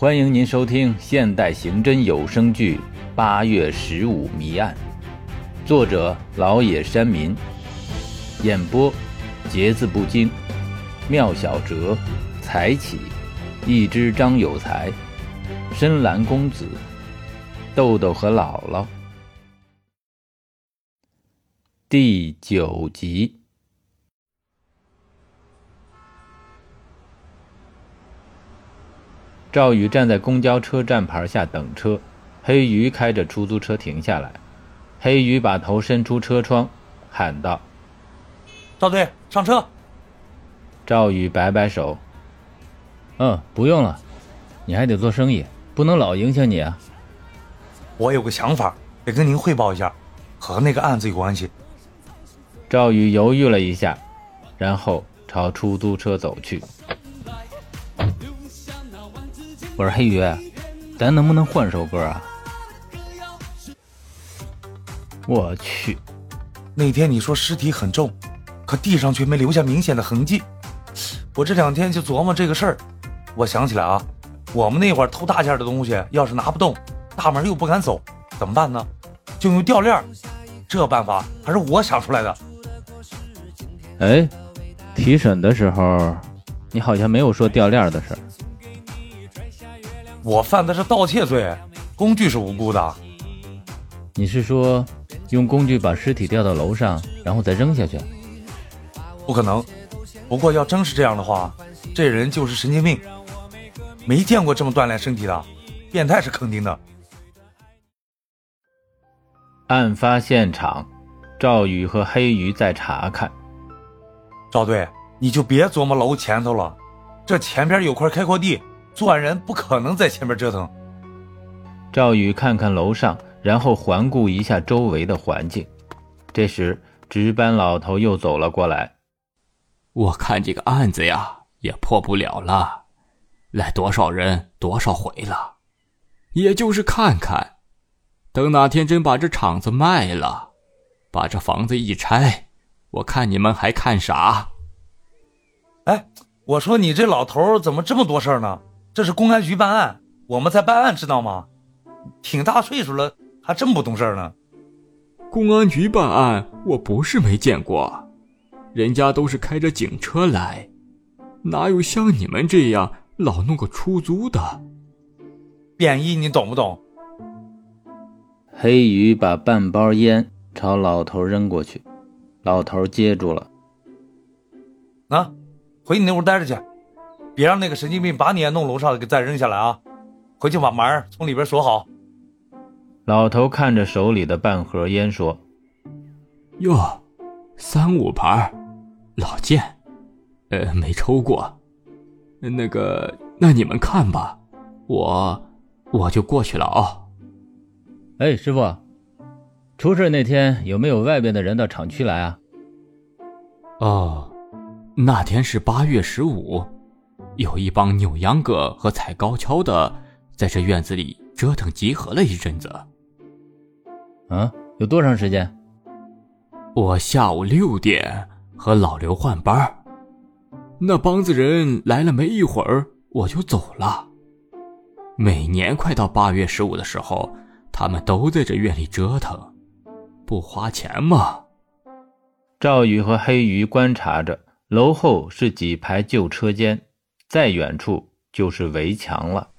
欢迎您收听现代刑侦有声剧《八月十五谜案》，作者老野山民，演播节字不惊，妙小哲，才起，一只张有才，深蓝公子，豆豆和姥姥，第九集。赵宇站在公交车站牌下等车，黑鱼开着出租车停下来。黑鱼把头伸出车窗，喊道：“赵队，上车。”赵宇摆摆手：“嗯，不用了，你还得做生意，不能老影响你啊。”我有个想法，得跟您汇报一下，和那个案子有关系。赵宇犹豫了一下，然后朝出租车走去。我说黑鱼，咱能不能换首歌啊？我去，那天你说尸体很重，可地上却没留下明显的痕迹。我这两天就琢磨这个事儿，我想起来啊，我们那会儿偷大件的东西，要是拿不动，大门又不敢走，怎么办呢？就用吊链。这办法还是我想出来的。哎，提审的时候，你好像没有说吊链的事儿。我犯的是盗窃罪，工具是无辜的。你是说用工具把尸体吊到楼上，然后再扔下去？不可能。不过要真是这样的话，这人就是神经病，没见过这么锻炼身体的，变态是肯定的。案发现场，赵宇和黑鱼在查看。赵队，你就别琢磨楼前头了，这前边有块开阔地。作案人不可能在前面折腾。赵宇看看楼上，然后环顾一下周围的环境。这时，值班老头又走了过来。我看这个案子呀，也破不了了。来多少人，多少回了，也就是看看。等哪天真把这厂子卖了，把这房子一拆，我看你们还看啥？哎，我说你这老头怎么这么多事儿呢？这是公安局办案，我们在办案，知道吗？挺大岁数了，还真不懂事呢。公安局办案，我不是没见过，人家都是开着警车来，哪有像你们这样老弄个出租的？便衣，你懂不懂？黑鱼把半包烟朝老头扔过去，老头接住了。啊，回你那屋待着去。别让那个神经病把你也弄楼上给再扔下来啊！回去把门从里边锁好。老头看着手里的半盒烟说：“哟，三五牌，老剑，呃，没抽过。那个，那你们看吧，我我就过去了啊。”哎，师傅，出事那天有没有外边的人到厂区来啊？哦，那天是八月十五。有一帮扭秧歌和踩高跷的，在这院子里折腾集合了一阵子。啊，有多长时间？我下午六点和老刘换班那帮子人来了没一会儿，我就走了。每年快到八月十五的时候，他们都在这院里折腾，不花钱吗？赵宇和黑鱼观察着，楼后是几排旧车间。再远处就是围墙了。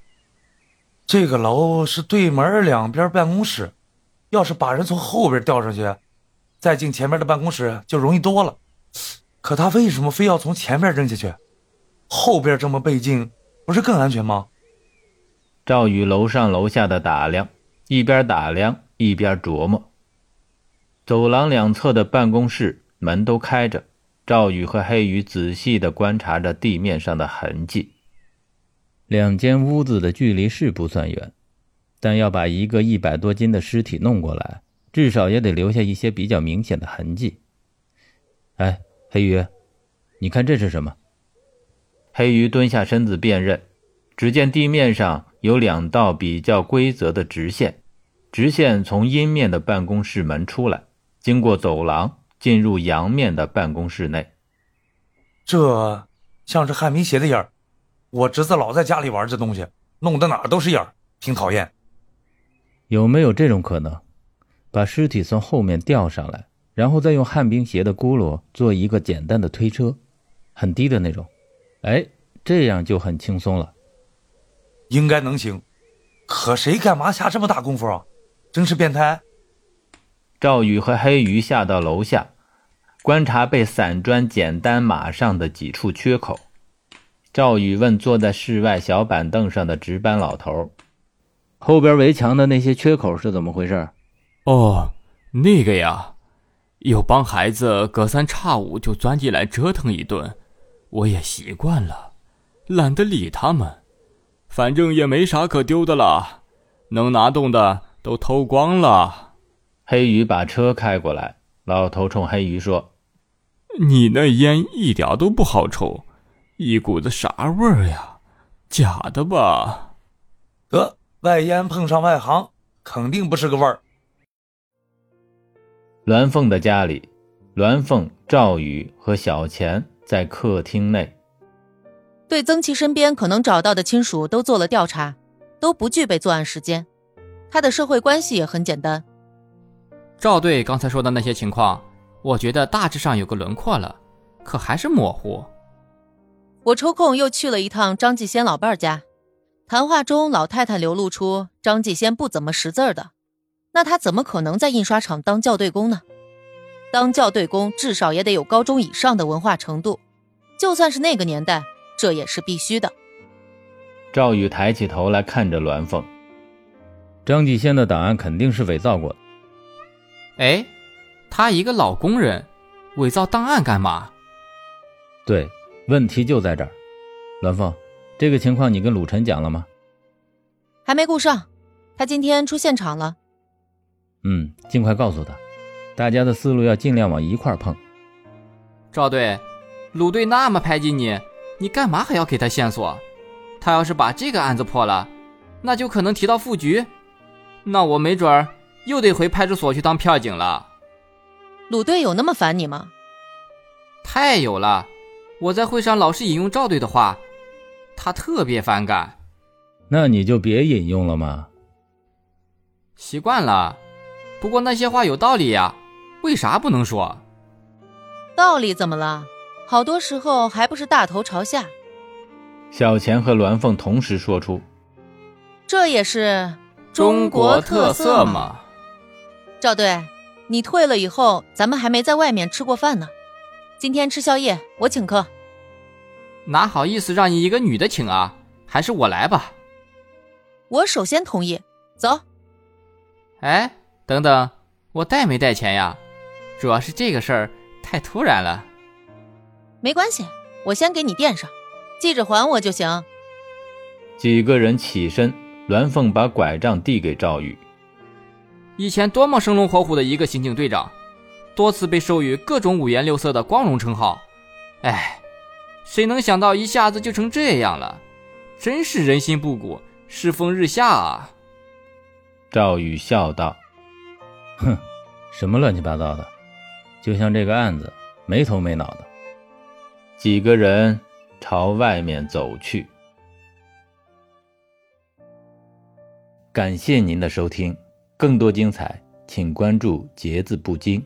这个楼是对门两边办公室，要是把人从后边吊上去，再进前面的办公室就容易多了。可他为什么非要从前面扔下去？后边这么背进，不是更安全吗？赵宇楼上楼下的打量，一边打量一边琢磨。走廊两侧的办公室门都开着。赵宇和黑鱼仔细地观察着地面上的痕迹。两间屋子的距离是不算远，但要把一个一百多斤的尸体弄过来，至少也得留下一些比较明显的痕迹。哎，黑鱼，你看这是什么？黑鱼蹲下身子辨认，只见地面上有两道比较规则的直线，直线从阴面的办公室门出来，经过走廊。进入阳面的办公室内，这像是旱冰鞋的印儿。我侄子老在家里玩这东西，弄得哪儿都是影儿，挺讨厌。有没有这种可能？把尸体从后面吊上来，然后再用旱冰鞋的轱辘做一个简单的推车，很低的那种。哎，这样就很轻松了。应该能行，可谁干嘛下这么大功夫啊？真是变态！赵宇和黑鱼下到楼下，观察被散砖简单码上的几处缺口。赵宇问坐在室外小板凳上的值班老头：“后边围墙的那些缺口是怎么回事？”“哦，那个呀，有帮孩子隔三差五就钻进来折腾一顿，我也习惯了，懒得理他们。反正也没啥可丢的了，能拿动的都偷光了。”黑鱼把车开过来，老头冲黑鱼说：“你那烟一点都不好抽。”一股子啥味儿呀？假的吧？得，外烟碰上外行，肯定不是个味儿。栾凤的家里，栾凤、赵宇和小钱在客厅内。对曾琦身边可能找到的亲属都做了调查，都不具备作案时间。他的社会关系也很简单。赵队刚才说的那些情况，我觉得大致上有个轮廓了，可还是模糊。我抽空又去了一趟张继先老伴儿家，谈话中老太太流露出张继先不怎么识字儿的，那他怎么可能在印刷厂当校对工呢？当校对工至少也得有高中以上的文化程度，就算是那个年代，这也是必须的。赵宇抬起头来看着栾凤，张继先的档案肯定是伪造过的。哎，他一个老工人，伪造档案干嘛？对。问题就在这儿，栾凤，这个情况你跟鲁晨讲了吗？还没顾上，他今天出现场了。嗯，尽快告诉他，大家的思路要尽量往一块碰。赵队，鲁队那么排挤你，你干嘛还要给他线索？他要是把这个案子破了，那就可能提到副局，那我没准儿又得回派出所去当片警了。鲁队有那么烦你吗？太有了。我在会上老是引用赵队的话，他特别反感。那你就别引用了嘛。习惯了，不过那些话有道理呀，为啥不能说？道理怎么了？好多时候还不是大头朝下。小钱和栾凤同时说出：“这也是中国特色嘛。”赵队，你退了以后，咱们还没在外面吃过饭呢。今天吃宵夜，我请客。哪好意思让你一个女的请啊？还是我来吧。我首先同意。走。哎，等等，我带没带钱呀？主要是这个事儿太突然了。没关系，我先给你垫上，记着还我就行。几个人起身，栾凤把拐杖递给赵宇。以前多么生龙活虎的一个刑警队长。多次被授予各种五颜六色的光荣称号，哎，谁能想到一下子就成这样了？真是人心不古，世风日下啊！赵宇笑道：“哼，什么乱七八糟的，就像这个案子没头没脑的。”几个人朝外面走去。感谢您的收听，更多精彩，请关注“节字不惊”。